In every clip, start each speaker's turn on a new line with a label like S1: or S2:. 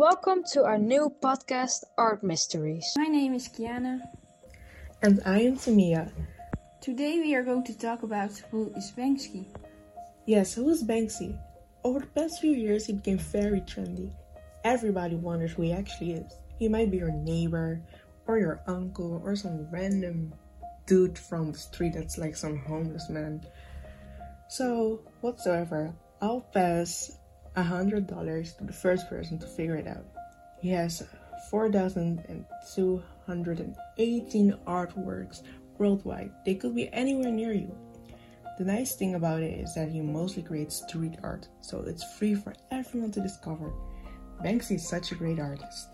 S1: Welcome to our new podcast, Art Mysteries.
S2: My name is Kiana.
S3: And I am Samia.
S2: Today we are going to talk about who is Banksy.
S3: Yes, who is Banksy? Over the past few years, he became very trendy. Everybody wonders who he actually is. He might be your neighbor, or your uncle, or some random dude from the street that's like some homeless man. So, whatsoever, I'll pass a hundred dollars to the first person to figure it out. He has 4,218 artworks worldwide. They could be anywhere near you. The nice thing about it is that he mostly creates street art, so it's free for everyone to discover. Banksy is such a great artist.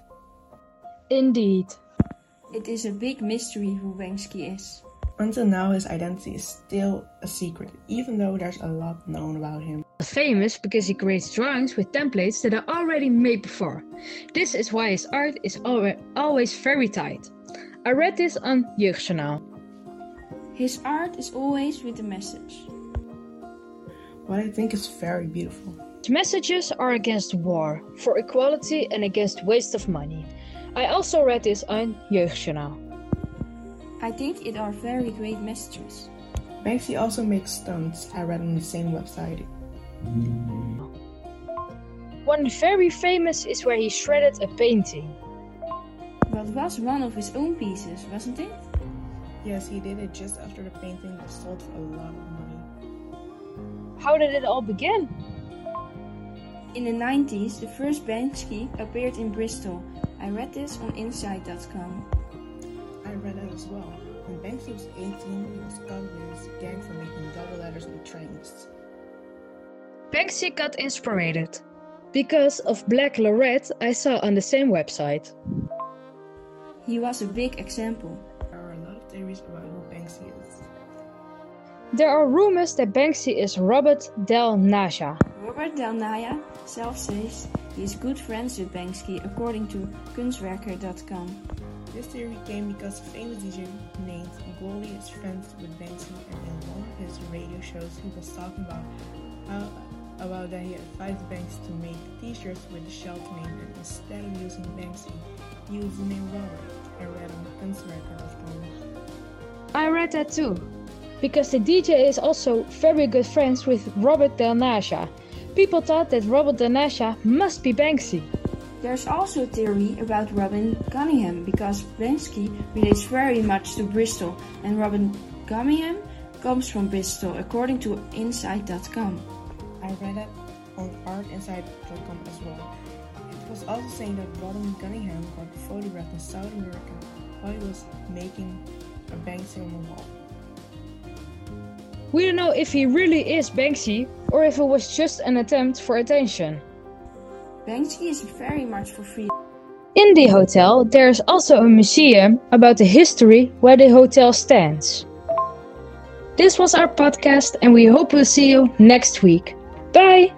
S1: Indeed.
S2: It is a big mystery who Banksy is.
S3: Until now, his identity is still a secret, even though there's a lot known about him.
S1: Famous because he creates drawings with templates that are already made before. This is why his art is alwa- always very tight. I read this on Jeugdjournaal.
S2: His art is always with a message.
S3: What I think is very beautiful.
S1: His messages are against war, for equality, and against waste of money. I also read this on Jeugdjournaal.
S2: I think it are very great messages.
S3: Banksy also makes stunts I read on the same website.
S1: One very famous is where he shredded a painting.
S2: But was one of his own pieces, wasn't it?
S3: Yes, he did it just after the painting was sold for a lot of money.
S1: How did it all begin?
S2: In the 90s, the first Banksy appeared in Bristol. I read this on Inside.com.
S3: Read that as well. When Banksy was 18, he was caught with his gang for making double letters on trains.
S1: Banksy got inspired because of Blek le Rat I saw on the same website.
S2: He was a big example.
S3: There are a lot of theories about who Banksy is.
S1: There are rumors that Banksy is Robert Del Naja.
S2: Robert Del Naja self says he is good friends with Banksy according to kunstwerker.com.
S3: This theory came because famous DJ named Wally is friends with Banksy, and in one of his radio shows, he was talking about how about that he advised Banksy to make T-shirts with the shelter name, and instead of using Banksy, use the name Robert. I read on kunstwerker.com.
S1: I read that too. Because the DJ is also very good friends with Robert Del Naja. People thought that Robert Del Naja must be Banksy.
S2: There's also a theory about Robin Gunningham because Banksy relates very much to Bristol and Robin Gunningham comes from Bristol according to Inside.com.
S3: I read that on artinside.com as well. It was also saying that Robin Gunningham got photographed in South America while he was making a Banksy on the wall.
S1: We don't know if he really is Banksy or if it was just an attempt for attention.
S2: Banksy is very much for free.
S1: In the hotel, there is also a museum about the history where the hotel stands. This was our podcast, and we hope we'll see you next week. Bye!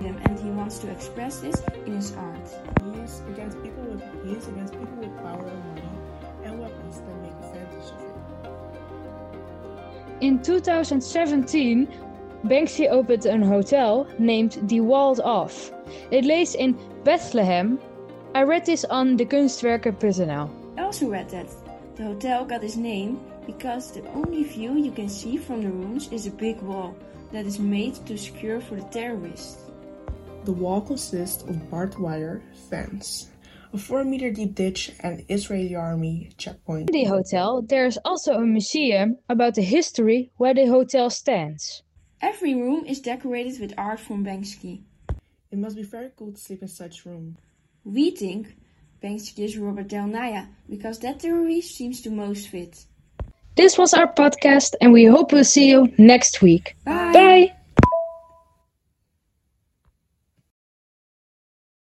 S2: and he wants to express this in his art.
S3: He is against people with he is against people with power and money and weapons that make advantage of it.
S1: In 2017, Banksy opened a hotel named The Walled Off. It lays in Bethlehem. I read this on the thekunstwerker.nl.
S2: I also read that the hotel got its name because the only view you can see from the rooms is a big wall that is made to secure for the terrorists.
S3: The wall consists of barbed wire, fence, a 4 meter deep ditch, and Israeli army checkpoint.
S1: In the hotel, there is also a museum about the history where the hotel stands.
S2: Every room is decorated with art from Banksy.
S3: It must be very cool to sleep in such room.
S2: We think Banksy is Robert Del Naja because that theory seems to most fit.
S1: This was our podcast, and we hope we'll see you next week.
S2: Bye.
S1: Bye.